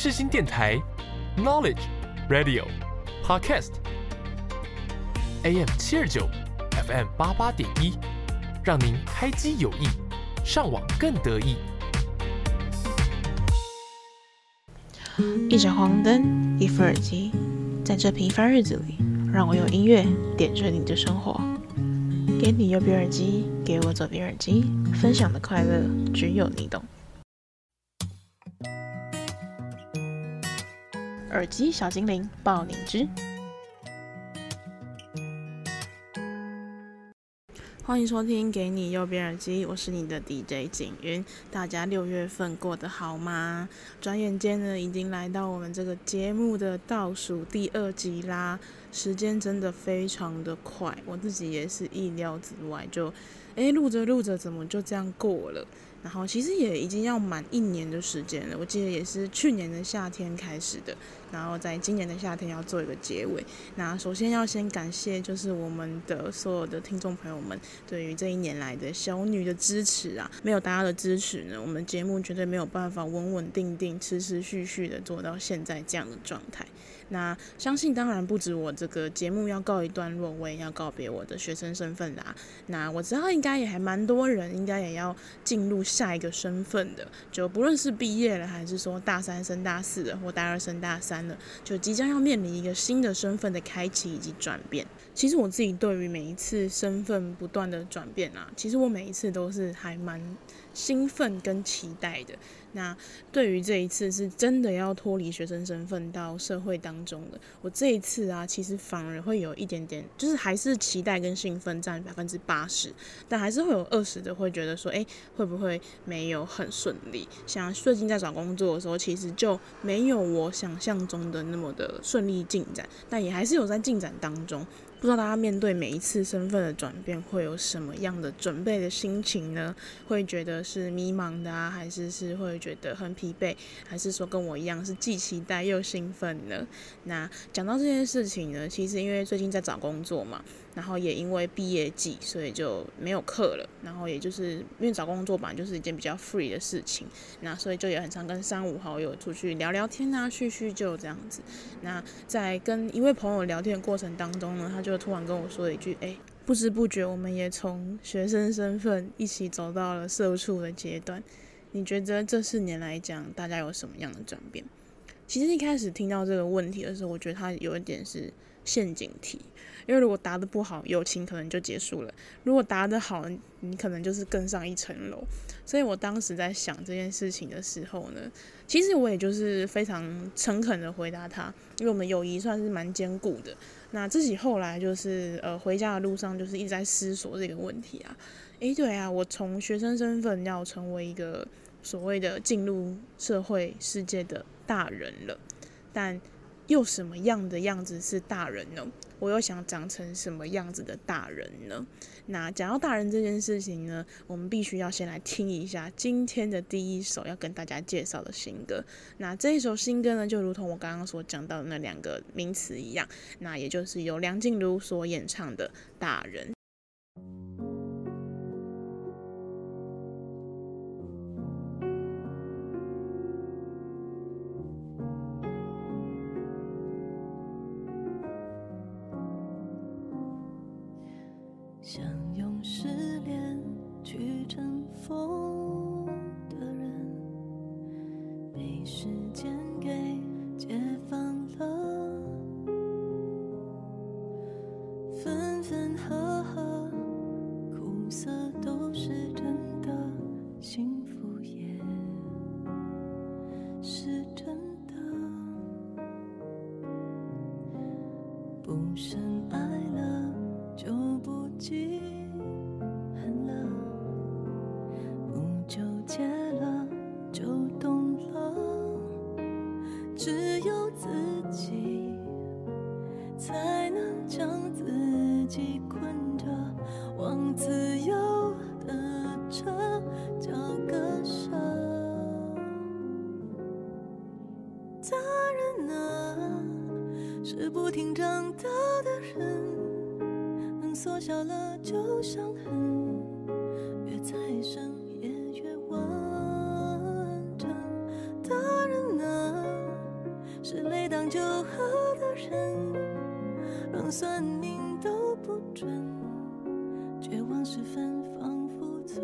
世新电台，Knowledge Radio Podcast，AM 七二九，FM 八八点一，让您开机有益，上网更得意。一盏黄灯，一副耳机，在这平凡日子里，让我用音乐点缀你的生活。给你右边耳机，给我左边耳机，分享的快乐只有你懂。耳机小精灵，爆你知。欢迎收听《给你右边耳机》，我是你的 DJ 景云。大家六月份过得好吗？转眼间呢，已经来到我们这个节目的倒数第二集啦。时间真的非常的快，我自己也是意料之外，就诶录着录着，怎么就这样过了？然后其实也已经要满一年的时间了，我记得也是去年的夏天开始的，然后在今年的夏天要做一个结尾。那首先要先感谢就是我们的所有的听众朋友们对于这一年来的小女的支持啊，没有大家的支持呢，我们节目绝对没有办法稳稳定定、持持续续的做到现在这样的状态。那相信当然不止我这个节目要告一段落，我也要告别我的学生身份啦。那我知道应该也还蛮多人，应该也要进入下一个身份的，就不论是毕业了，还是说大三升大四的，或大二升大三了，就即将要面临一个新的身份的开启以及转变。其实我自己对于每一次身份不断的转变啊，其实我每一次都是还蛮兴奋跟期待的。那对于这一次是真的要脱离学生身份到社会当中的，我这一次啊，其实反而会有一点点，就是还是期待跟兴奋占百分之八十，但还是会有二十的会觉得说，哎，会不会没有很顺利？像最近在找工作的时候，其实就没有我想象中的那么的顺利进展，但也还是有在进展当中。不知道大家面对每一次身份的转变会有什么样的准备的心情呢？会觉得是迷茫的啊，还是是会觉得很疲惫，还是说跟我一样是既期待又兴奋呢？那讲到这件事情呢，其实因为最近在找工作嘛。然后也因为毕业季，所以就没有课了。然后也就是因为找工作本来就是一件比较 free 的事情，那所以就也很常跟三五好友出去聊聊天啊，叙叙旧这样子。那在跟一位朋友聊天的过程当中呢，他就突然跟我说了一句：“哎，不知不觉我们也从学生身份一起走到了社畜的阶段。你觉得这四年来讲，大家有什么样的转变？”其实一开始听到这个问题的时候，我觉得他有一点是陷阱题。因为如果答得不好，友情可能就结束了；如果答得好，你可能就是更上一层楼。所以我当时在想这件事情的时候呢，其实我也就是非常诚恳的回答他，因为我们友谊算是蛮坚固的。那自己后来就是呃回家的路上，就是一直在思索这个问题啊。诶，对啊，我从学生身份要成为一个所谓的进入社会世界的大人了，但又什么样的样子是大人呢？我又想长成什么样子的大人呢？那讲到大人这件事情呢，我们必须要先来听一下今天的第一首要跟大家介绍的新歌。那这一首新歌呢，就如同我刚刚所讲到的那两个名词一样，那也就是由梁静茹所演唱的《大人》。不停长大的人，能缩小了旧伤痕，越再生也越完整。大人啊，是泪当酒喝的人，让算命都不准。绝望时分，仿佛脆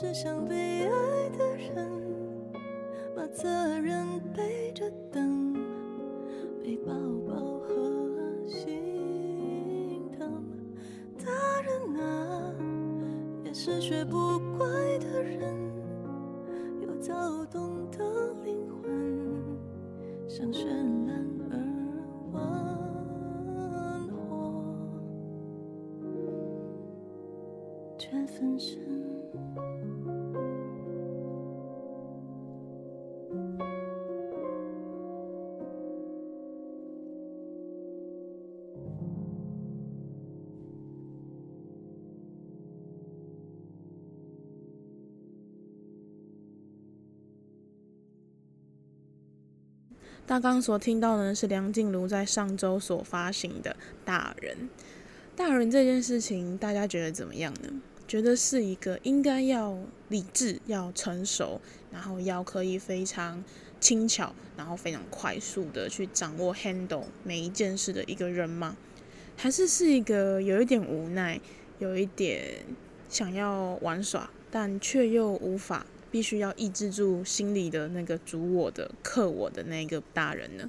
是想被爱的人，把责任背着等，被抱抱和心疼。大人啊，也是学不乖大刚所听到的是梁静茹在上周所发行的《大人》。大人这件事情，大家觉得怎么样呢？觉得是一个应该要理智、要成熟，然后要可以非常轻巧，然后非常快速的去掌握 handle 每一件事的一个人吗？还是是一个有一点无奈、有一点想要玩耍，但却又无法？必须要抑制住心里的那个主我的、克我的那个大人呢？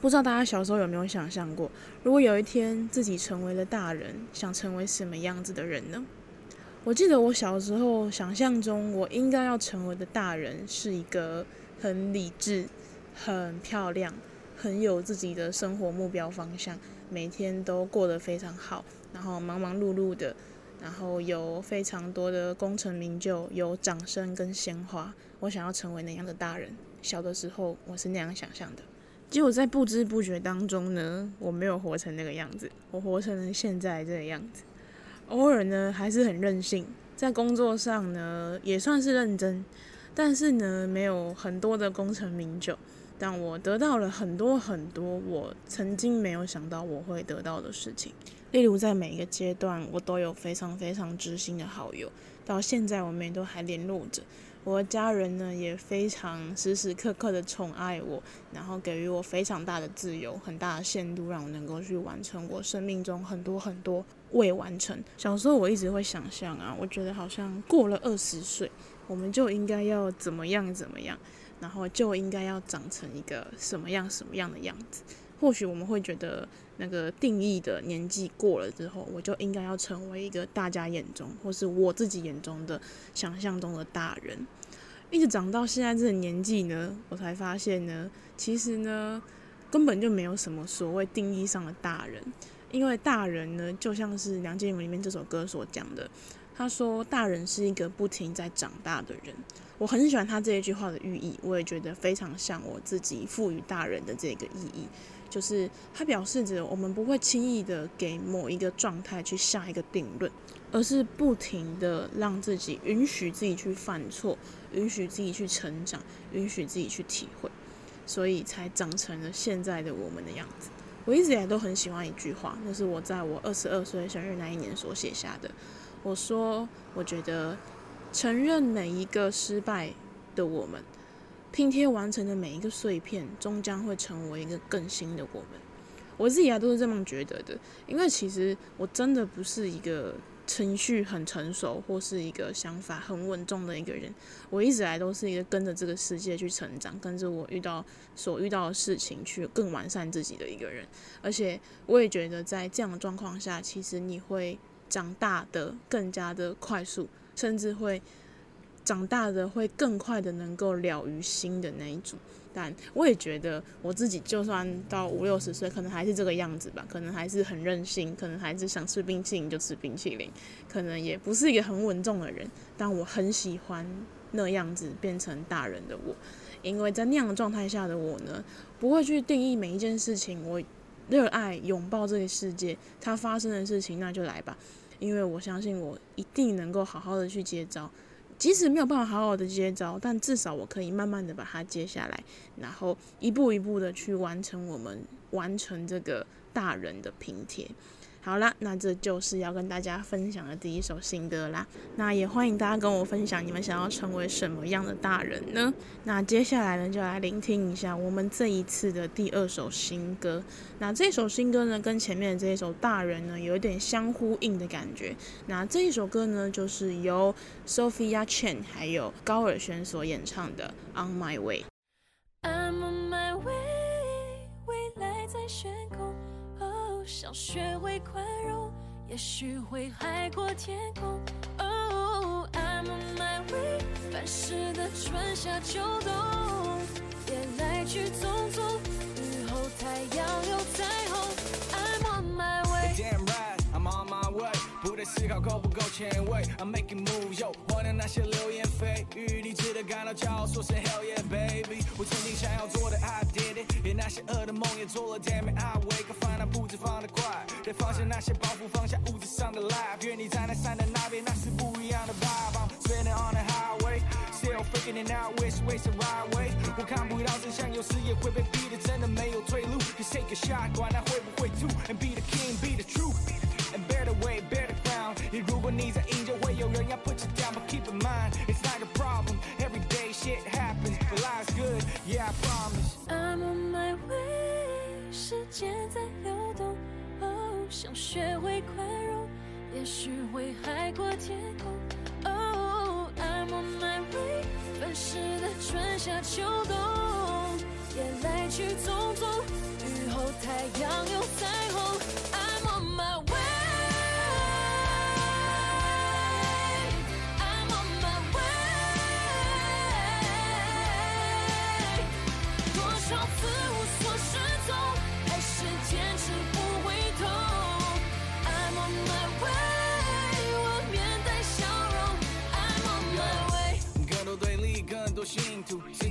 不知道大家小时候有没有想象过，如果有一天自己成为了大人，想成为什么样子的人呢？我记得我小时候想象中，我应该要成为的大人是一个很理智、很漂亮、很有自己的生活目标方向，每天都过得非常好，然后忙忙碌碌的。然后有非常多的功成名就，有掌声跟鲜花。我想要成为那样的大人。小的时候我是那样想象的，结果在不知不觉当中呢，我没有活成那个样子，我活成了现在这个样子。偶尔呢还是很任性，在工作上呢也算是认真，但是呢没有很多的功成名就。但我得到了很多很多我曾经没有想到我会得到的事情。例如，在每一个阶段，我都有非常非常知心的好友，到现在我们也都还联络着。我的家人呢，也非常时时刻刻的宠爱我，然后给予我非常大的自由，很大的限度，让我能够去完成我生命中很多很多未完成。小时候我一直会想象啊，我觉得好像过了二十岁，我们就应该要怎么样怎么样，然后就应该要长成一个什么样什么样的样子。或许我们会觉得，那个定义的年纪过了之后，我就应该要成为一个大家眼中，或是我自己眼中的想象中的大人。一直长到现在这个年纪呢，我才发现呢，其实呢，根本就没有什么所谓定义上的大人，因为大人呢，就像是梁静茹里面这首歌所讲的，他说大人是一个不停在长大的人。我很喜欢他这一句话的寓意，我也觉得非常像我自己赋予大人的这个意义。就是它表示着，我们不会轻易的给某一个状态去下一个定论，而是不停的让自己允许自己去犯错，允许自己去成长，允许自己去体会。所以才长成了现在的我们的样子。我一直以来都很喜欢一句话，那是我在我二十二岁生日那一年所写下的。我说，我觉得承认每一个失败的我们，拼贴完成的每一个碎片，终将会成为一个更新的我们。我自己啊都是这么觉得的，因为其实我真的不是一个。情绪很成熟，或是一个想法很稳重的一个人，我一直来都是一个跟着这个世界去成长，跟着我遇到所遇到的事情去更完善自己的一个人。而且我也觉得，在这样的状况下，其实你会长大的更加的快速，甚至会长大的会更快的能够了于心的那一种。但我也觉得我自己就算到五六十岁，可能还是这个样子吧，可能还是很任性，可能还是想吃冰淇淋就吃冰淇淋，可能也不是一个很稳重的人。但我很喜欢那样子变成大人的我，因为在那样的状态下的我呢，不会去定义每一件事情。我热爱拥抱这个世界，它发生的事情那就来吧，因为我相信我一定能够好好的去接招。即使没有办法好好的接招，但至少我可以慢慢的把它接下来，然后一步一步的去完成我们完成这个大人的拼贴。好啦，那这就是要跟大家分享的第一首新歌啦。那也欢迎大家跟我分享你们想要成为什么样的大人呢？那接下来呢，就来聆听一下我们这一次的第二首新歌。那这首新歌呢，跟前面的这一首大人呢，有一点相呼应的感觉。那这一首歌呢，就是由 Sophia Chen 还有高尔宣所演唱的《On My Way》。I'm on my way，未来在悬空。想学会宽容，也许会海阔天空。Oh, I'm on my way，凡事的春夏秋冬，也来去匆匆，雨后太阳有彩虹。I'm on my way。Damn right, I'm on my way，不再思考够不够前卫。I'm making moves, yo，忘掉那些流言蜚语，你值得感到骄傲，说声 Hell yeah, baby。我曾经想要做那些噩的梦也做了。Damn it, I wake up。步子放得快，得放下那些包袱，放下物质上的 life。愿你在那山的那边，那是不一样的 vibe。I'm spinning on the highway, still figuring it out which way's the right way。我看不到真相，有时也会被逼得真的没有退路。Just take a shot，管他会不会吐，and be the king, be the truth, and bear the weight, bear the crown。如果你在赢，就会有人要 put you down。But keep in mind, it's not a problem. Every day shit happens, but life's good, yeah I promise。想学会宽容，也许会海阔天空。Oh, I'm on my way，凡事的春夏秋冬，也来去匆匆，雨后太阳有彩虹。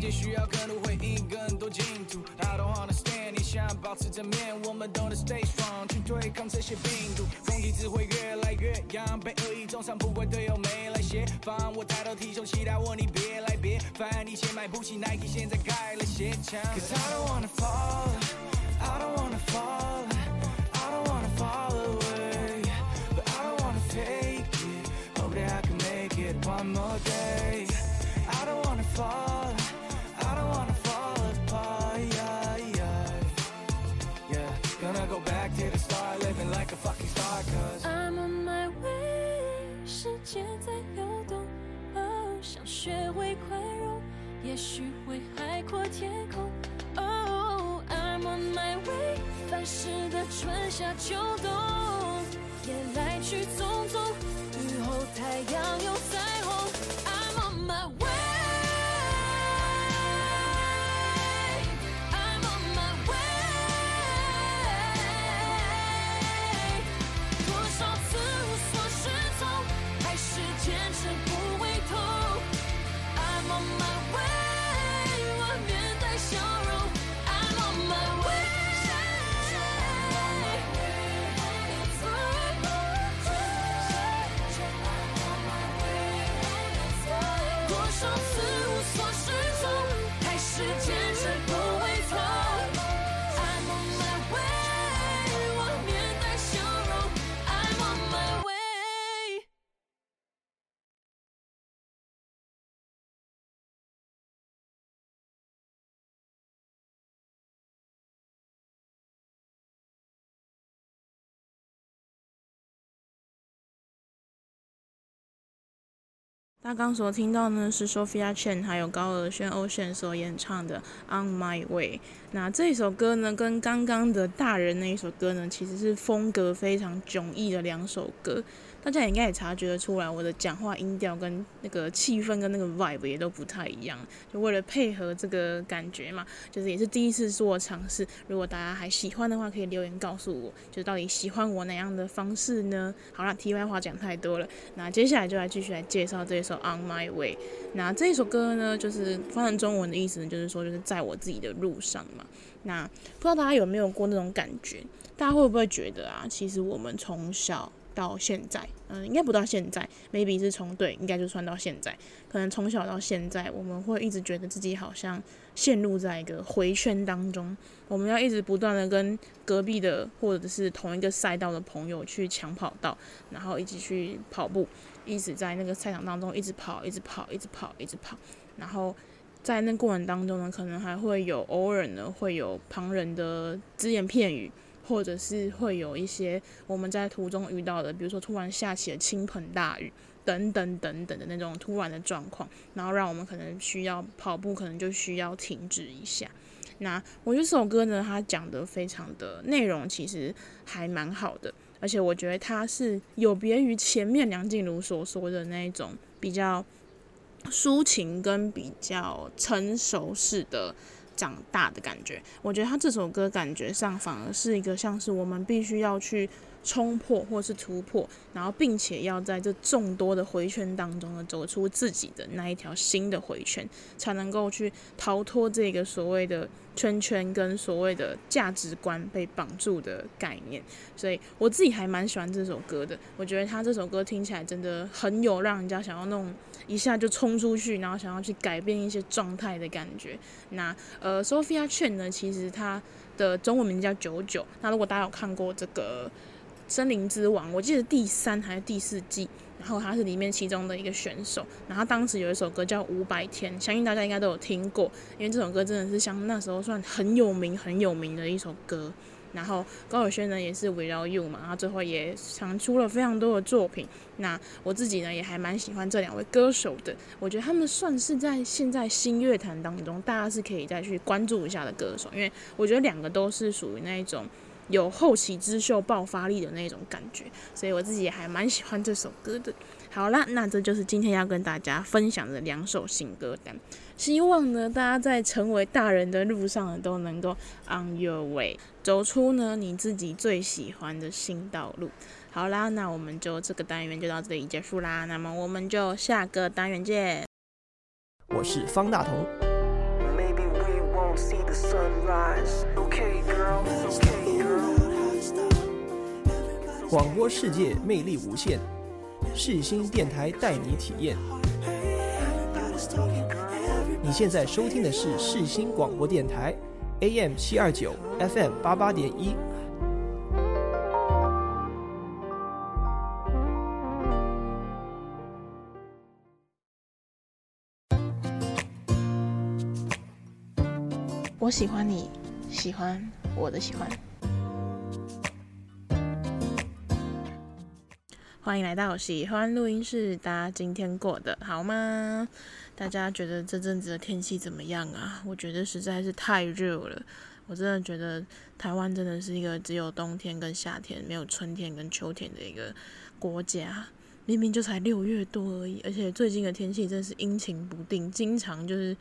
界需要更多回应，更多净土。I don't understand，你想保持正面，我们都能 stay strong 去对抗这些病毒。风气只会越来越扬，被恶意中伤，不怪队友没来协防。我抬头挺胸，期待我你别来别烦。以前买不起 Nike，现在盖了鞋墙。Cause I don't wanna fall, I don't wanna fall, I don't wanna fall away, but I don't wanna fake it. hop that I can make it one more day. I don't wanna fall. 时间在流动哦想学会宽容，也许会海阔天空。Oh, I'm on my way，凡事的春夏秋冬，也来去匆匆，雨后太阳又在大家刚所听到呢是 Sophia Chen 还有高尔宣 Ocean 所演唱的《On My Way》。那这首歌呢，跟刚刚的大人那一首歌呢，其实是风格非常迥异的两首歌。大家也应该也察觉得出来，我的讲话音调跟那个气氛跟那个 vibe 也都不太一样。就为了配合这个感觉嘛，就是也是第一次做尝试。如果大家还喜欢的话，可以留言告诉我，就到底喜欢我哪样的方式呢？好了，题外话讲太多了，那接下来就来继续来介绍这一首《On My Way》。那这一首歌呢，就是翻成中文的意思呢，就是说就是在我自己的路上嘛。那不知道大家有没有过那种感觉？大家会不会觉得啊，其实我们从小到现在，嗯、应该不到现在，maybe 是从对，应该就算到现在，可能从小到现在，我们会一直觉得自己好像陷入在一个回圈当中，我们要一直不断的跟隔壁的或者是同一个赛道的朋友去抢跑道，然后一起去跑步，一直在那个赛场当中一直跑，一直跑，一直跑，一直跑，然后在那过程当中呢，可能还会有偶尔呢会有旁人的只言片语。或者是会有一些我们在途中遇到的，比如说突然下起了倾盆大雨，等等等等的那种突然的状况，然后让我们可能需要跑步，可能就需要停止一下。那我觉得这首歌呢，它讲的非常的内容其实还蛮好的，而且我觉得它是有别于前面梁静茹所说的那一种比较抒情跟比较成熟式的。长大的感觉，我觉得他这首歌感觉上反而是一个像是我们必须要去冲破或是突破，然后并且要在这众多的回圈当中呢，走出自己的那一条新的回圈，才能够去逃脱这个所谓的圈圈跟所谓的价值观被绑住的概念。所以我自己还蛮喜欢这首歌的，我觉得他这首歌听起来真的很有让人家想要那种一下就冲出去，然后想要去改变一些状态的感觉。那呃，Sophia Chen 呢，其实他的中文名叫九九。那如果大家有看过这个。森林之王，我记得第三还是第四季，然后他是里面其中的一个选手，然后当时有一首歌叫《五百天》，相信大家应该都有听过，因为这首歌真的是像那时候算很有名很有名的一首歌。然后高尔宣呢也是 Without You 嘛，然后最后也唱出了非常多的作品。那我自己呢也还蛮喜欢这两位歌手的，我觉得他们算是在现在新乐坛当中大家是可以再去关注一下的歌手，因为我觉得两个都是属于那一种。有后起之秀爆发力的那种感觉，所以我自己也还蛮喜欢这首歌的。好啦，那这就是今天要跟大家分享的两首新歌单。希望呢，大家在成为大人的路上呢，都能够 on your way，走出呢你自己最喜欢的新道路。好啦，那我们就这个单元就到这里结束啦。那么我们就下个单元见。我是方大同。广播世界魅力无限，世新电台带你体验。你现在收听的是世新广播电台，AM 七二九，FM 八八点一。我喜欢你，喜欢我的喜欢。欢迎来到喜欢录音室，大家今天过得好吗？大家觉得这阵子的天气怎么样啊？我觉得实在是太热了，我真的觉得台湾真的是一个只有冬天跟夏天，没有春天跟秋天的一个国家。明明就才六月多而已，而且最近的天气真是阴晴不定，经常就是。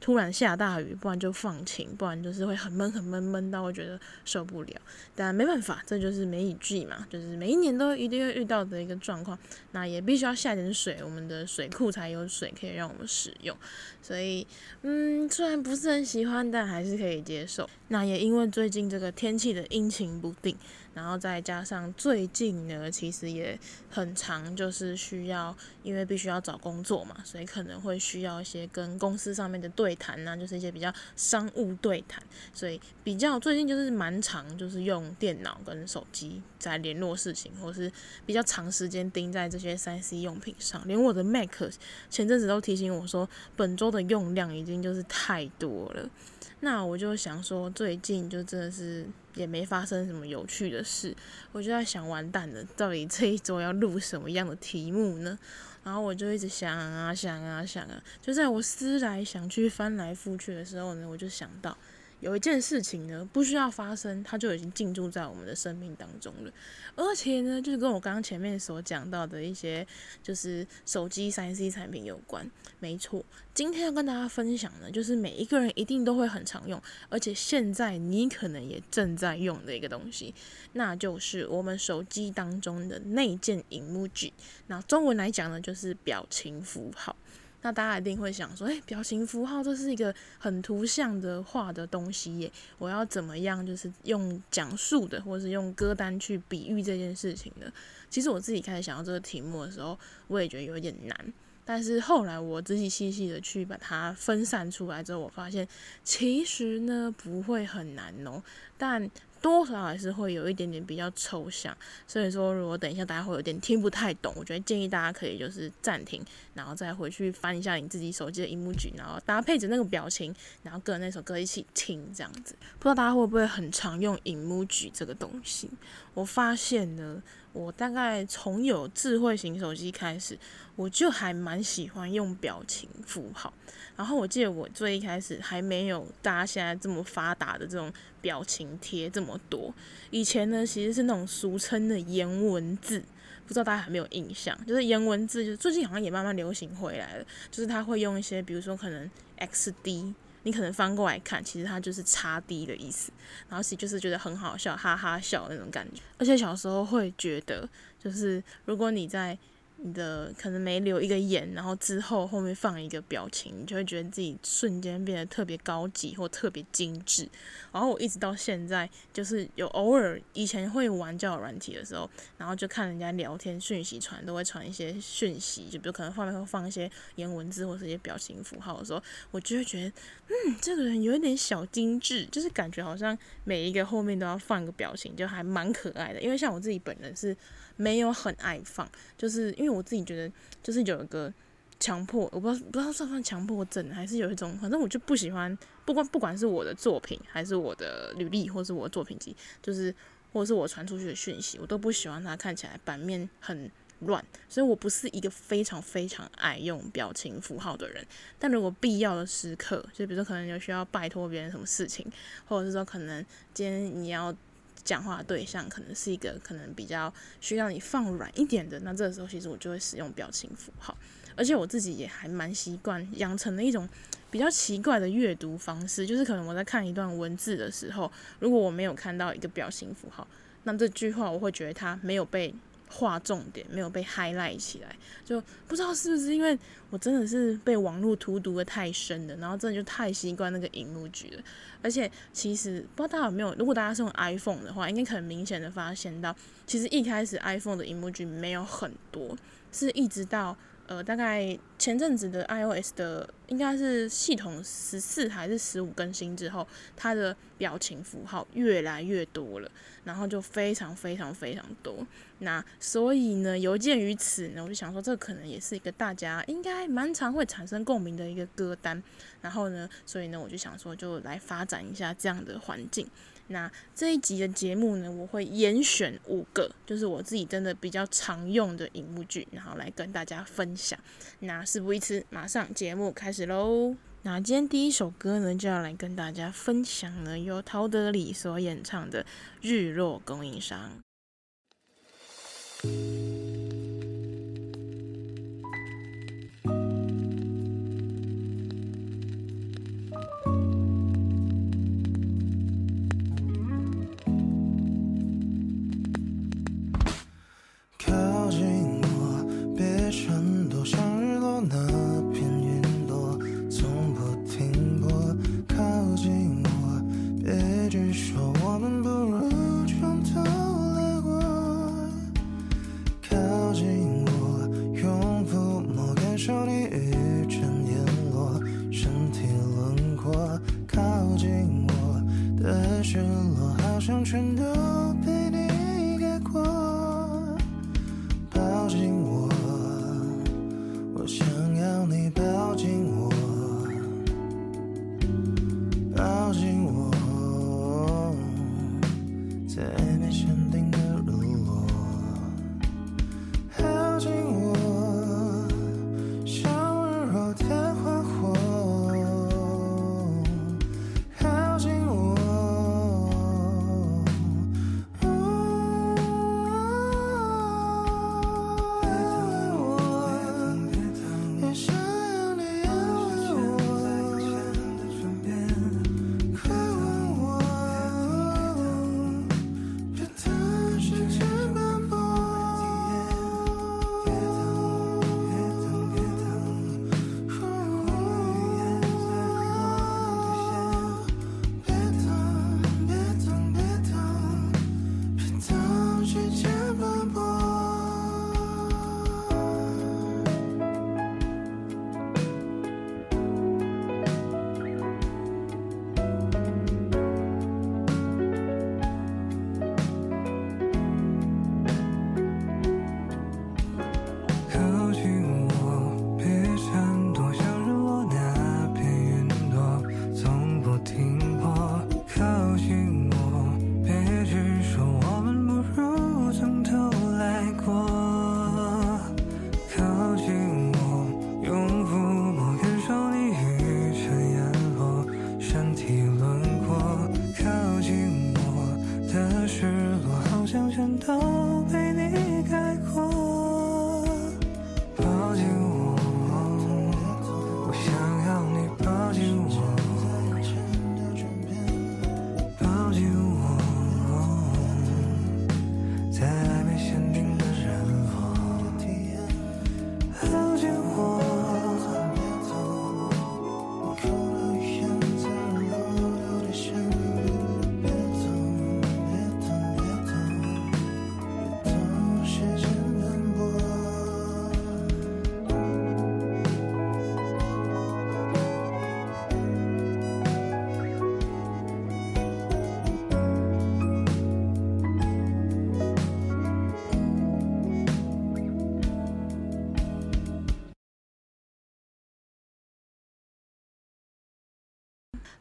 突然下大雨，不然就放晴，不然就是会很闷很闷闷到会觉得受不了。但没办法，这就是梅雨季嘛，就是每一年都一定会遇到的一个状况。那也必须要下点水，我们的水库才有水可以让我们使用。所以，嗯，虽然不是很喜欢，但还是可以接受。那也因为最近这个天气的阴晴不定。然后再加上最近呢，其实也很常，就是需要，因为必须要找工作嘛，所以可能会需要一些跟公司上面的对谈呐，就是一些比较商务对谈，所以比较最近就是蛮常，就是用电脑跟手机在联络事情，或是比较长时间盯在这些三 C 用品上，连我的 Mac 前阵子都提醒我说，本周的用量已经就是太多了。那我就想说，最近就真的是也没发生什么有趣的事，我就在想，完蛋了，到底这一周要录什么样的题目呢？然后我就一直想啊想啊想啊，就在我思来想去、翻来覆去的时候呢，我就想到。有一件事情呢，不需要发生，它就已经进驻在我们的生命当中了。而且呢，就是跟我刚刚前面所讲到的一些，就是手机三 C 产品有关。没错，今天要跟大家分享的，就是每一个人一定都会很常用，而且现在你可能也正在用的一个东西，那就是我们手机当中的内建 emoji。那中文来讲呢，就是表情符号。那大家一定会想说，诶，表情符号这是一个很图像的画的东西耶，我要怎么样就是用讲述的，或是用歌单去比喻这件事情呢？其实我自己开始想到这个题目的时候，我也觉得有点难。但是后来我自己细细的去把它分散出来之后，我发现其实呢不会很难哦，但。多少还是会有一点点比较抽象，所以说如果等一下大家会有点听不太懂，我觉得建议大家可以就是暂停，然后再回去翻一下你自己手机的 emoji，然后搭配着那个表情，然后跟那首歌一起听这样子。不知道大家会不会很常用 emoji 这个东西？我发现呢。我大概从有智慧型手机开始，我就还蛮喜欢用表情符号。然后我记得我最一开始还没有大家现在这么发达的这种表情贴这么多。以前呢，其实是那种俗称的颜文字，不知道大家有没有印象？就是颜文字，就是最近好像也慢慢流行回来了。就是他会用一些，比如说可能 XD。你可能翻过来看，其实它就是差低的意思，然后其实就是觉得很好笑，哈哈笑那种感觉。而且小时候会觉得，就是如果你在你的可能没留一个眼，然后之后后面放一个表情，你就会觉得自己瞬间变得特别高级或特别精致。然后我一直到现在，就是有偶尔以前会玩交友软体的时候，然后就看人家聊天讯息传，都会传一些讯息，就比如可能后面会放一些颜文字或是一些表情符号的时候，我就会觉得，嗯，这个人有一点小精致，就是感觉好像每一个后面都要放一个表情，就还蛮可爱的。因为像我自己本人是。没有很爱放，就是因为我自己觉得，就是有一个强迫，我不知道不知道算不算强迫症，还是有一种，反正我就不喜欢，不管不管是我的作品，还是我的履历，或是我的作品集，就是或者是我传出去的讯息，我都不喜欢它看起来版面很乱，所以我不是一个非常非常爱用表情符号的人。但如果必要的时刻，就比如说可能有需要拜托别人什么事情，或者是说可能今天你要。讲话对象可能是一个可能比较需要你放软一点的，那这个时候其实我就会使用表情符号，而且我自己也还蛮习惯养成了一种比较奇怪的阅读方式，就是可能我在看一段文字的时候，如果我没有看到一个表情符号，那这句话我会觉得它没有被。划重点没有被 highlight 起来，就不知道是不是因为我真的是被网络荼毒的太深了，然后真的就太习惯那个荧幕剧了。而且其实不知道大家有没有，如果大家是用 iPhone 的话，应该可能明显的发现到，其实一开始 iPhone 的荧幕剧没有很多，是一直到。呃，大概前阵子的 iOS 的应该是系统十四还是十五更新之后，它的表情符号越来越多了，然后就非常非常非常多。那所以呢，由鉴于此呢，我就想说，这可能也是一个大家应该蛮常会产生共鸣的一个歌单。然后呢，所以呢，我就想说，就来发展一下这样的环境。那这一集的节目呢，我会严选五个，就是我自己真的比较常用的荧幕剧，然后来跟大家分享。那事不宜迟，马上节目开始喽。那今天第一首歌呢，就要来跟大家分享呢，由陶德里所演唱的《日落供应商》。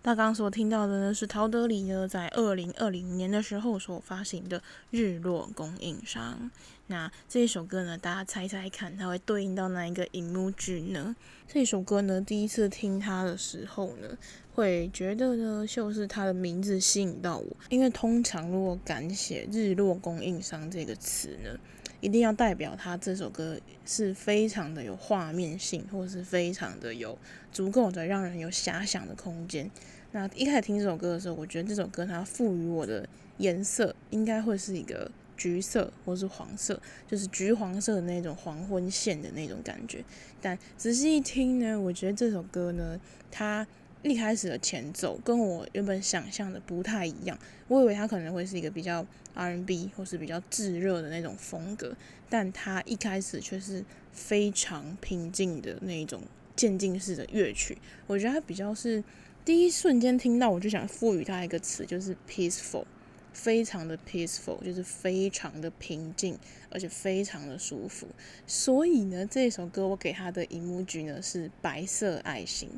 那刚所听到的呢，是陶德里呢在二零二零年的时候所发行的《日落供应商》。那这一首歌呢，大家猜猜看，它会对应到哪一个 emoji 呢？这首歌呢，第一次听它的时候呢，会觉得呢，就是它的名字吸引到我，因为通常如果敢写“日落供应商”这个词呢。一定要代表他这首歌是非常的有画面性，或是非常的有足够的让人有遐想的空间。那一开始听这首歌的时候，我觉得这首歌它赋予我的颜色应该会是一个橘色或是黄色，就是橘黄色的那种黄昏线的那种感觉。但仔细一听呢，我觉得这首歌呢，它。一开始的前奏跟我原本想象的不太一样，我以为它可能会是一个比较 R&B 或是比较炙热的那种风格，但它一开始却是非常平静的那种渐进式的乐曲。我觉得它比较是第一瞬间听到，我就想赋予它一个词，就是 peaceful，非常的 peaceful，就是非常的平静，而且非常的舒服。所以呢，这首歌我给它的 emoji 呢是白色爱心。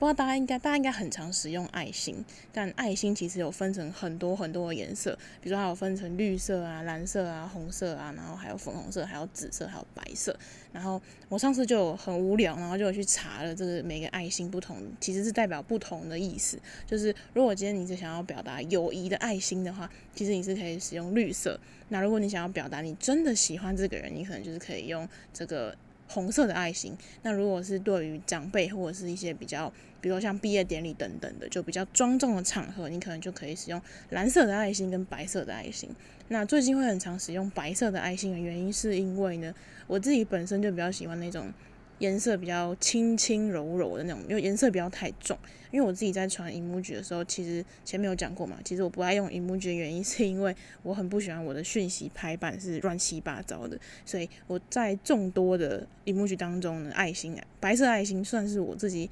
不知道大家应该，大家应该很常使用爱心，但爱心其实有分成很多很多的颜色，比如说还有分成绿色啊、蓝色啊、红色啊，然后还有粉红色、还有紫色、还有白色。然后我上次就很无聊，然后就有去查了这个每个爱心不同，其实是代表不同的意思。就是如果今天你是想要表达友谊的爱心的话，其实你是可以使用绿色。那如果你想要表达你真的喜欢这个人，你可能就是可以用这个。红色的爱心，那如果是对于长辈或者是一些比较，比如说像毕业典礼等等的，就比较庄重的场合，你可能就可以使用蓝色的爱心跟白色的爱心。那最近会很常使用白色的爱心的原因，是因为呢，我自己本身就比较喜欢那种。颜色比较轻轻柔柔的那种，因为颜色不要太重。因为我自己在传 emoji 的时候，其实前面有讲过嘛，其实我不爱用 emoji 的原因是因为我很不喜欢我的讯息排版是乱七八糟的，所以我在众多的 emoji 当中呢，爱心，白色爱心算是我自己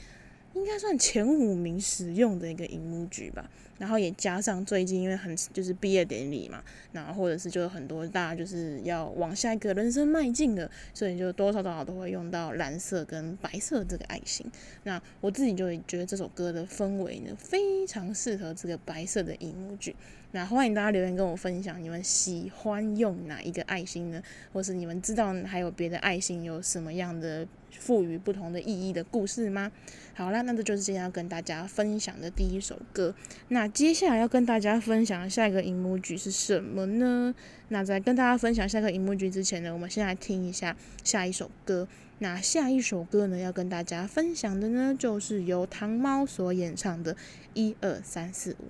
应该算前五名使用的一个 emoji 吧。然后也加上最近因为很就是毕业典礼嘛，然后或者是就很多大家就是要往下一个人生迈进的，所以就多多少少都会用到蓝色跟白色这个爱心。那我自己就会觉得这首歌的氛围呢，非常适合这个白色的荧幕剧。那欢迎大家留言跟我分享，你们喜欢用哪一个爱心呢？或是你们知道还有别的爱心有什么样的赋予不同的意义的故事吗？好啦，那这就是今天要跟大家分享的第一首歌。那接下来要跟大家分享下一个荧幕剧是什么呢？那在跟大家分享下一个荧幕剧之前呢，我们先来听一下下一首歌。那下一首歌呢，要跟大家分享的呢，就是由糖猫所演唱的《一二三四五》。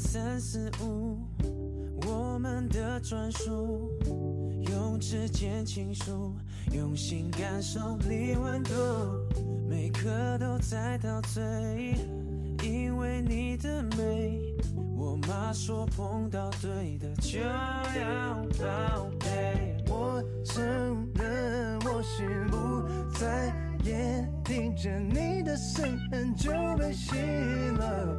三四五，我们的专属，用指尖倾诉。用心感受你温度，每刻都在陶醉，因为你的美。我妈说碰到对的就要宝贝。我承认我心不在焉，听着你的声音就被吸引了。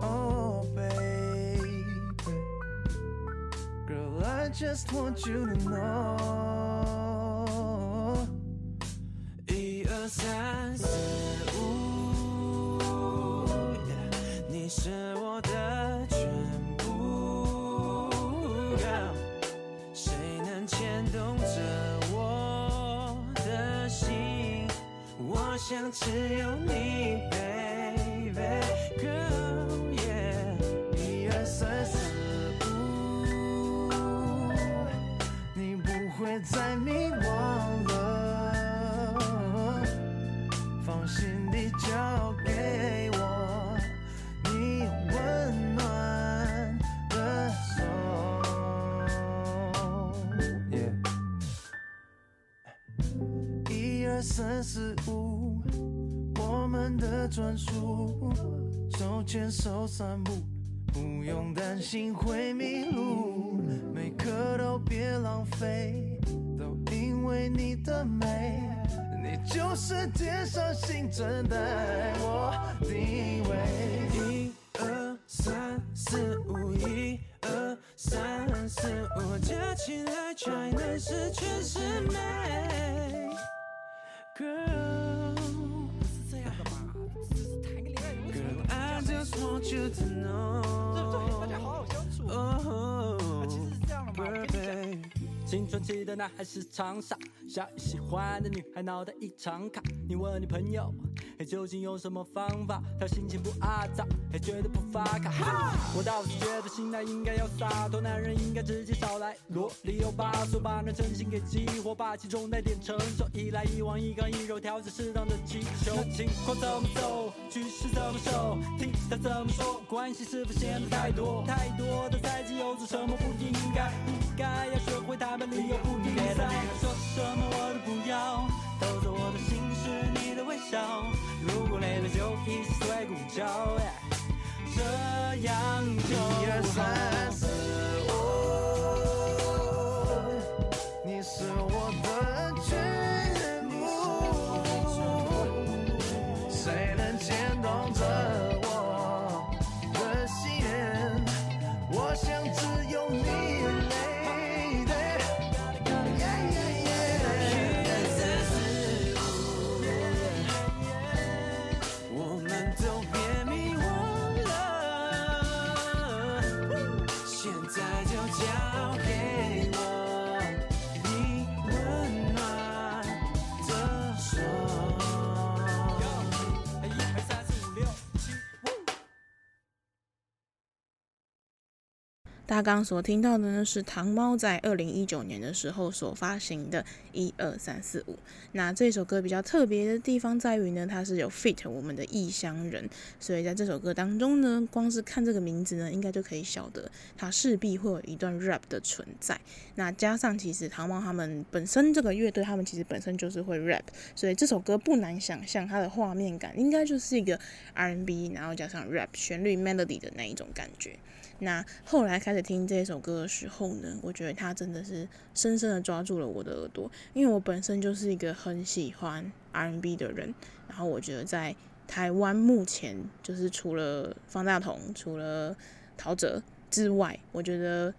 Oh baby, girl, I just want you to know. 青春期的男孩时常傻，小姨喜欢的女孩脑袋异常卡。你问你朋友，嘿，究竟用什么方法？他心情不阿杂，嘿，绝对不发卡。哈我倒是觉得心态应该要洒脱，男人应该直接少来罗里有把手，把那真心给激活，把其中带点成熟，一来一往，一刚一柔，调整适当的气球。那情况怎么走？局势怎么守？听他怎么说？关系是否显得太多？太多的猜忌，又做什么不应该？应该要学会他们理由不应该。说什么我都不要，偷走我的心事。你的微笑，如果累了就一起睡午觉，这样就好大家刚刚所听到的呢，是糖猫在二零一九年的时候所发行的《一二三四五》。那这首歌比较特别的地方在于呢，它是有 feat 我们的异乡人，所以在这首歌当中呢，光是看这个名字呢，应该就可以晓得它势必会有一段 rap 的存在。那加上其实糖猫他们本身这个乐队，他们其实本身就是会 rap，所以这首歌不难想象它的画面感应该就是一个 R&B，然后加上 rap 旋律 melody 的那一种感觉。那后来开始听这首歌的时候呢，我觉得它真的是深深的抓住了我的耳朵，因为我本身就是一个很喜欢 R&B 的人，然后我觉得在台湾目前就是除了方大同、除了陶喆之外，我觉得。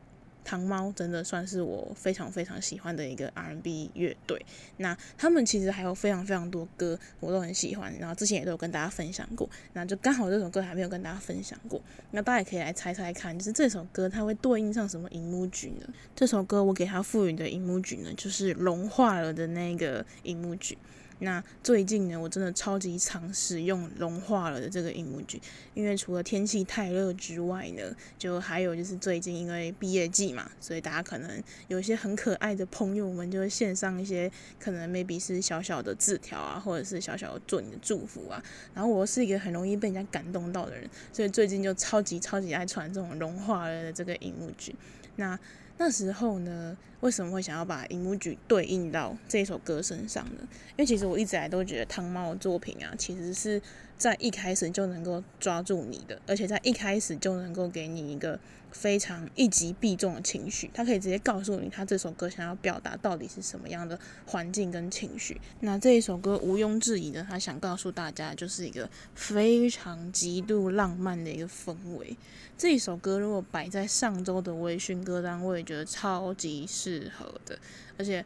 糖猫真的算是我非常非常喜欢的一个 R&B 乐队。那他们其实还有非常非常多歌我都很喜欢，然后之前也都有跟大家分享过。那就刚好这首歌还没有跟大家分享过，那大家也可以来猜猜看，就是这首歌它会对应上什么 emoji 呢？这首歌我给它赋予的 emoji 呢，就是融化了的那个 emoji。那最近呢，我真的超级常使用融化了的这个 emoji，因为除了天气太热之外呢，就还有就是最近因为毕业季嘛，所以大家可能有一些很可爱的朋友们就会献上一些可能 maybe 是小小的字条啊，或者是小小的做你的祝福啊。然后我是一个很容易被人家感动到的人，所以最近就超级超级爱传这种融化了的这个 emoji。那那时候呢，为什么会想要把荧幕剧对应到这首歌身上呢？因为其实我一直来都觉得汤猫的作品啊，其实是在一开始就能够抓住你的，而且在一开始就能够给你一个非常一击必中的情绪。他可以直接告诉你，他这首歌想要表达到底是什么样的环境跟情绪。那这一首歌毋庸置疑的，他想告诉大家，就是一个非常极度浪漫的一个氛围。这一首歌如果摆在上周的微醺歌单，我也觉得超级适合的。而且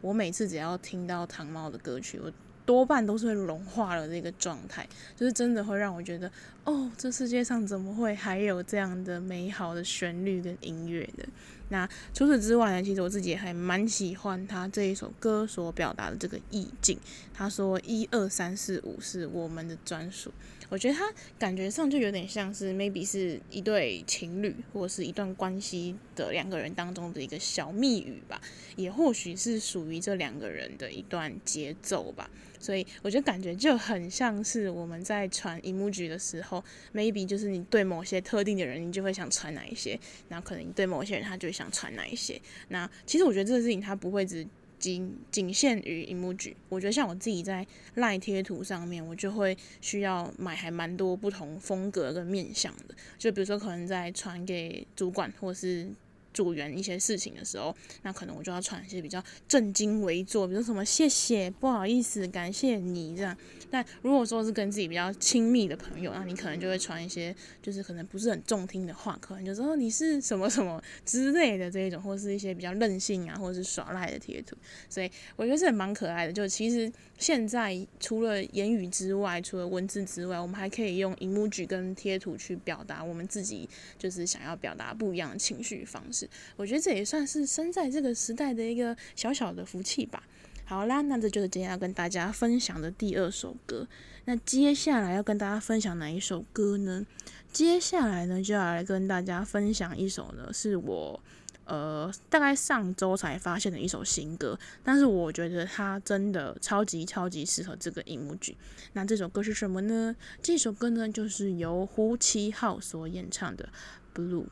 我每次只要听到糖猫的歌曲，我多半都是会融化了这个状态，就是真的会让我觉得，哦，这世界上怎么会还有这样的美好的旋律跟音乐的？那除此之外呢，其实我自己还蛮喜欢他这一首歌所表达的这个意境。他说：“一二三四五是我们的专属。”我觉得他感觉上就有点像是 maybe 是一对情侣或者是一段关系的两个人当中的一个小密语吧，也或许是属于这两个人的一段节奏吧。所以我觉得感觉就很像是我们在传 emoji 的时候，maybe 就是你对某些特定的人，你就会想传哪一些，然后可能你对某些人他就想传哪一些。那其实我觉得这个事情它不会只仅仅限于 emoji。我觉得像我自己在赖贴图上面，我就会需要买还蛮多不同风格跟面向的。就比如说，可能在传给主管或是组员一些事情的时候，那可能我就要传一些比较正襟危坐，比如什么谢谢、不好意思、感谢你这样。但如果说是跟自己比较亲密的朋友，那你可能就会传一些就是可能不是很中听的话，可能就说你是什么什么之类的这一种，或是一些比较任性啊，或者是耍赖的贴图。所以我觉得这也蛮可爱的。就其实现在除了言语之外，除了文字之外，我们还可以用 emoji 跟贴图去表达我们自己就是想要表达不一样的情绪方式。我觉得这也算是生在这个时代的一个小小的福气吧。好啦，那这就是今天要跟大家分享的第二首歌。那接下来要跟大家分享哪一首歌呢？接下来呢，就要来跟大家分享一首呢，是我呃大概上周才发现的一首新歌，但是我觉得它真的超级超级适合这个 emoji。那这首歌是什么呢？这首歌呢，就是由胡七号所演唱的《Blue》。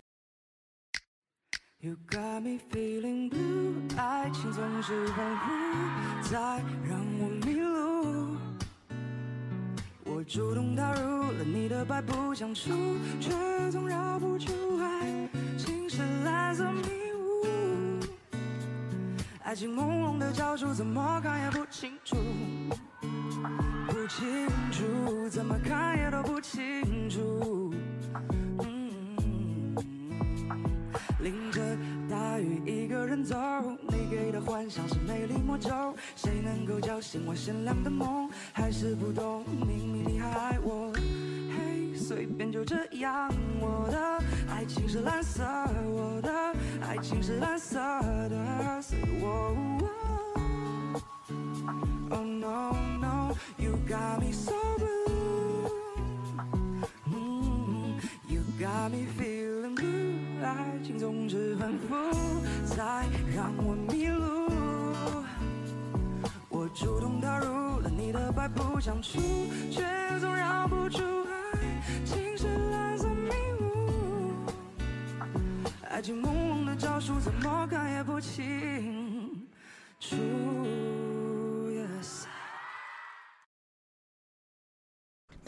You got me feeling blue，爱情总是恍惚，再让我迷路。我主动踏入了你的百步墙处，却总绕不出爱情是蓝色迷雾。爱情朦胧的招数，怎么看也不清楚，不清楚，怎么看也都不清楚。雨一个人走，你给的幻想是魅力魔咒，谁能够叫醒我闪亮的梦？还是不懂，明明你还爱我，嘿，随便就这样。我的爱情是蓝色，我的爱情是蓝色的，随我。Oh no no, you got me so blue, mm, you got me feeling blue. 爱情总是反复，才让我迷路。我主动踏入了你的百步墙处，却总绕不出爱情是蓝色迷雾。爱情朦胧的招数，怎么看也不清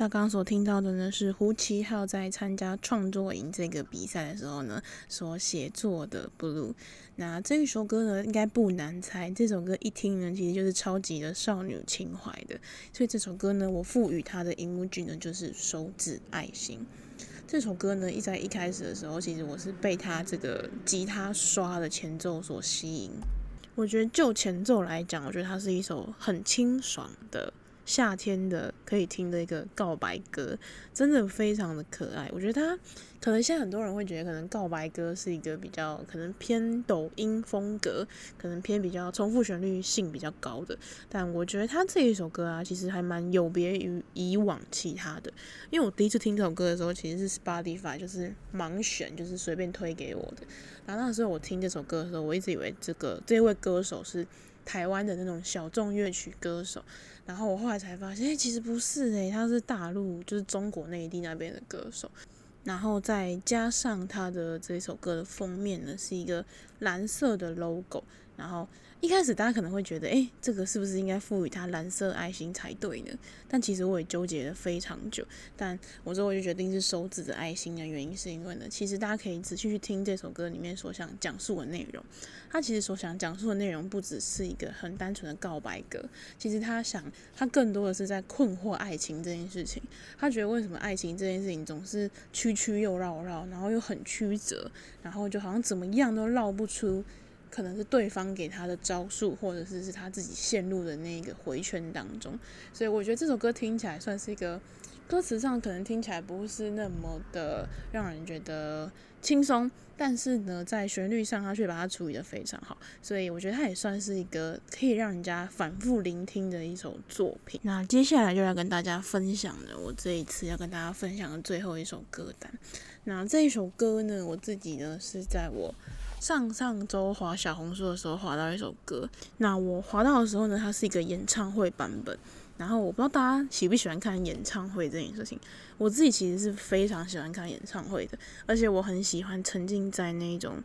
那刚刚所听到的呢，是胡七号在参加创作营这个比赛的时候呢，所写作的《Blue》。那这一首歌呢，应该不难猜，这首歌一听呢，其实就是超级的少女情怀的。所以这首歌呢，我赋予它的 emoji 呢，就是手指爱心。这首歌呢，一在一开始的时候，其实我是被它这个吉他刷的前奏所吸引。我觉得就前奏来讲，我觉得它是一首很清爽的。夏天的可以听的一个告白歌，真的非常的可爱。我觉得他可能现在很多人会觉得，可能告白歌是一个比较可能偏抖音风格，可能偏比较重复旋律性比较高的。但我觉得他这一首歌啊，其实还蛮有别于以往其他的。因为我第一次听这首歌的时候，其实是 Spotify 就是盲选，就是随便推给我的。然后那时候我听这首歌的时候，我一直以为这个这位歌手是台湾的那种小众乐曲歌手。然后我后来才发现，哎，其实不是哎，他是大陆，就是中国内地那边的歌手。然后再加上他的这首歌的封面呢，是一个蓝色的 logo。然后一开始大家可能会觉得，哎，这个是不是应该赋予它蓝色爱心才对呢？但其实我也纠结了非常久。但我最后就决定是手指的爱心的原因是因为呢，其实大家可以仔细去听这首歌里面所想讲述的内容。他其实所想讲述的内容不只是一个很单纯的告白歌，其实他想，他更多的是在困惑爱情这件事情。他觉得为什么爱情这件事情总是曲曲又绕绕，然后又很曲折，然后就好像怎么样都绕不出。可能是对方给他的招数，或者是是他自己陷入的那个回圈当中，所以我觉得这首歌听起来算是一个歌词上可能听起来不是那么的让人觉得轻松，但是呢，在旋律上他却把它处理得非常好，所以我觉得它也算是一个可以让人家反复聆听的一首作品。那接下来就要跟大家分享了，我这一次要跟大家分享的最后一首歌单。那这一首歌呢，我自己呢是在我。上上周滑小红书的时候滑到一首歌，那我滑到的时候呢，它是一个演唱会版本。然后我不知道大家喜不喜欢看演唱会这件事情，我自己其实是非常喜欢看演唱会的，而且我很喜欢沉浸在那种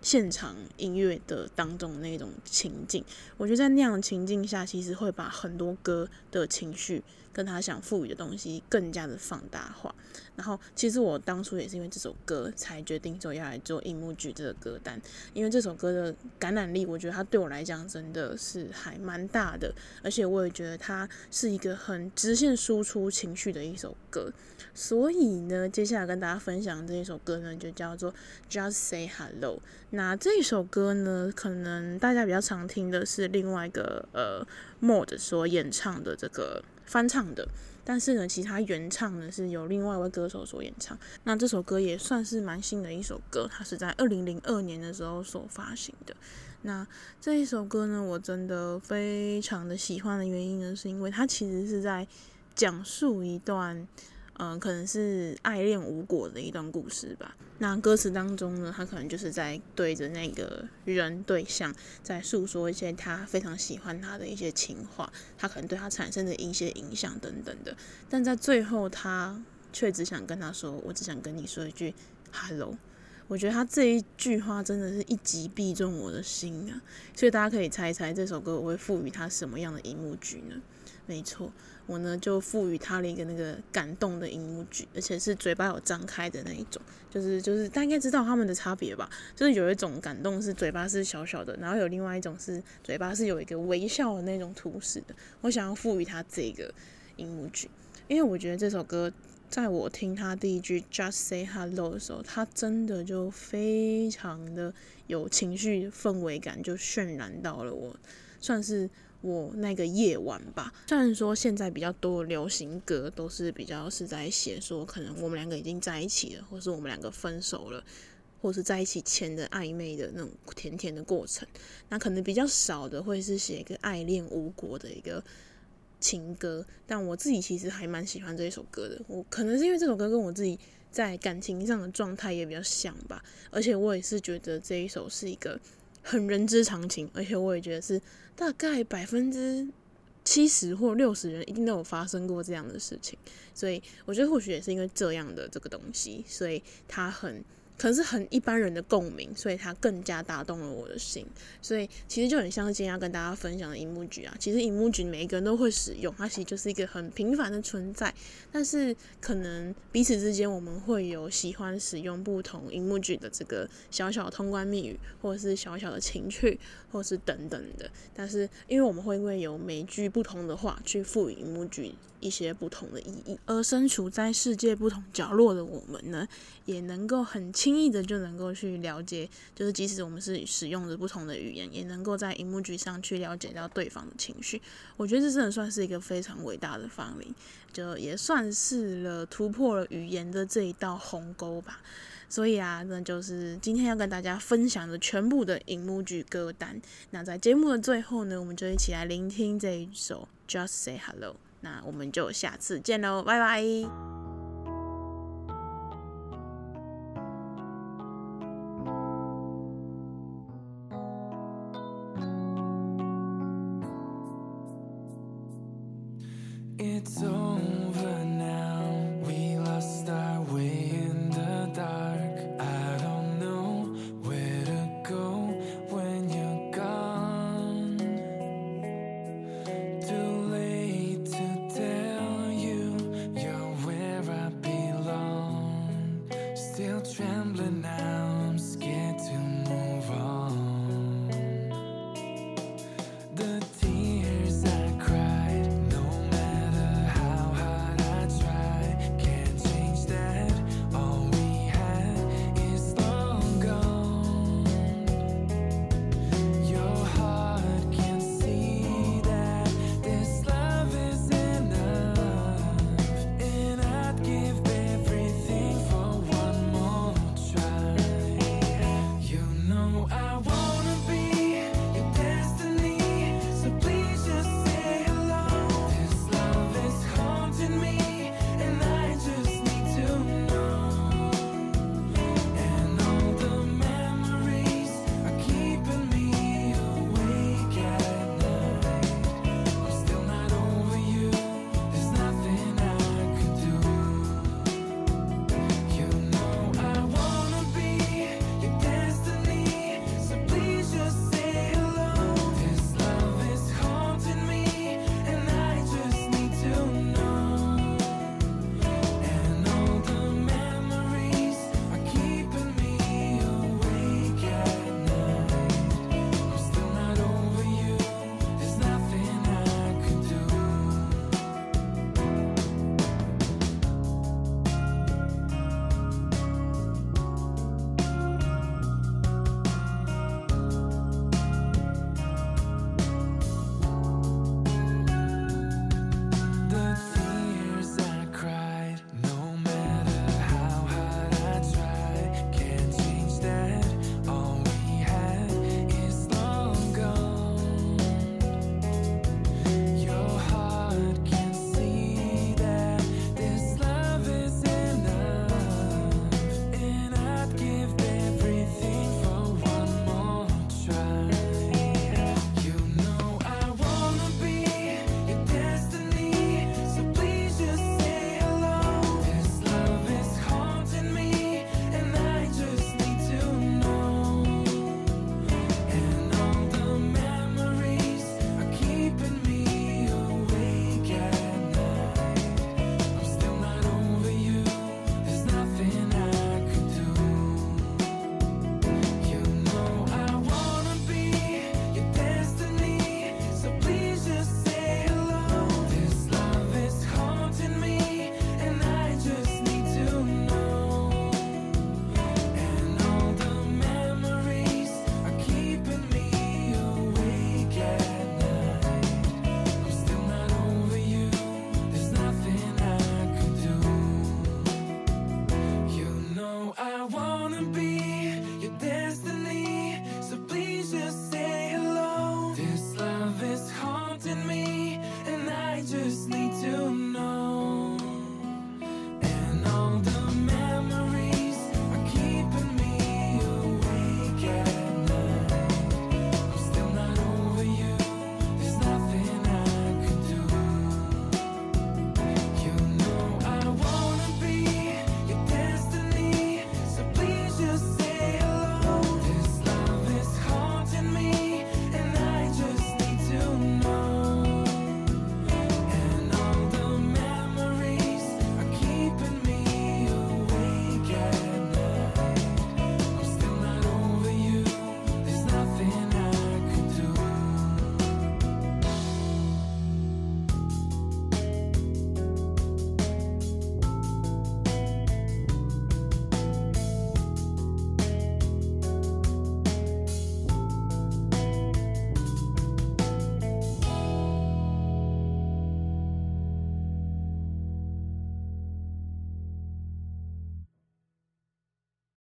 现场音乐的当中那种情境，我觉得在那样的情境下，其实会把很多歌的情绪跟他想赋予的东西更加的放大化。然后，其实我当初也是因为这首歌才决定说要来做荧幕剧这个歌单，因为这首歌的感染力，我觉得它对我来讲真的是还蛮大的，而且我也觉得它是一个很直线输出情绪的一首歌。所以呢，接下来跟大家分享这一首歌呢，就叫做《Just Say Hello》。那这一首歌呢，可能大家比较常听的是另外一个呃 Mode 所演唱的这个翻唱的。但是呢，其他原唱呢是由另外一位歌手所演唱。那这首歌也算是蛮新的一首歌，它是在二零零二年的时候所发行的。那这一首歌呢，我真的非常的喜欢的原因呢，是因为它其实是在讲述一段。嗯，可能是爱恋无果的一段故事吧。那歌词当中呢，他可能就是在对着那个人对象，在诉说一些他非常喜欢他的一些情话，他可能对他产生的一些影响等等的。但在最后，他却只想跟他说：“我只想跟你说一句 ‘hello’。”我觉得他这一句话真的是一击必中我的心啊！所以大家可以猜一猜，这首歌我会赋予他什么样的荧幕剧呢？没错。我呢就赋予他了一个那个感动的荧幕剧，而且是嘴巴有张开的那一种，就是就是大家应该知道他们的差别吧？就是有一种感动是嘴巴是小小的，然后有另外一种是嘴巴是有一个微笑的那种图示的。我想要赋予他这个荧幕剧，因为我觉得这首歌在我听他第一句 Just Say Hello 的时候，他真的就非常的有情绪氛围感，就渲染到了我，算是。我那个夜晚吧，虽然说现在比较多流行歌都是比较是在写说，可能我们两个已经在一起了，或是我们两个分手了，或是在一起前的暧昧的那种甜甜的过程。那可能比较少的会是写一个爱恋无果的一个情歌。但我自己其实还蛮喜欢这一首歌的。我可能是因为这首歌跟我自己在感情上的状态也比较像吧，而且我也是觉得这一首是一个。很人之常情，而且我也觉得是大概百分之七十或六十人一定都有发生过这样的事情，所以我觉得或许也是因为这样的这个东西，所以它很。可能是很一般人的共鸣，所以它更加打动了我的心。所以其实就很像今天要跟大家分享的荧幕剧啊。其实荧幕剧每一个人都会使用，它其实就是一个很平凡的存在。但是可能彼此之间我们会有喜欢使用不同荧幕剧的这个小小通关密语，或者是小小的情趣，或是等等的。但是因为我们会因为有每句不同的话去赋予荧幕剧一些不同的意义，而身处在世界不同角落的我们呢，也能够很轻易的就能够去了解，就是即使我们是使用着不同的语言，也能够在荧幕剧上去了解到对方的情绪。我觉得这真的算是一个非常伟大的发明，就也算是了突破了语言的这一道鸿沟吧。所以啊，那就是今天要跟大家分享的全部的荧幕剧歌单。那在节目的最后呢，我们就一起来聆听这一首《Just Say Hello》。那我们就下次见喽，拜拜。It's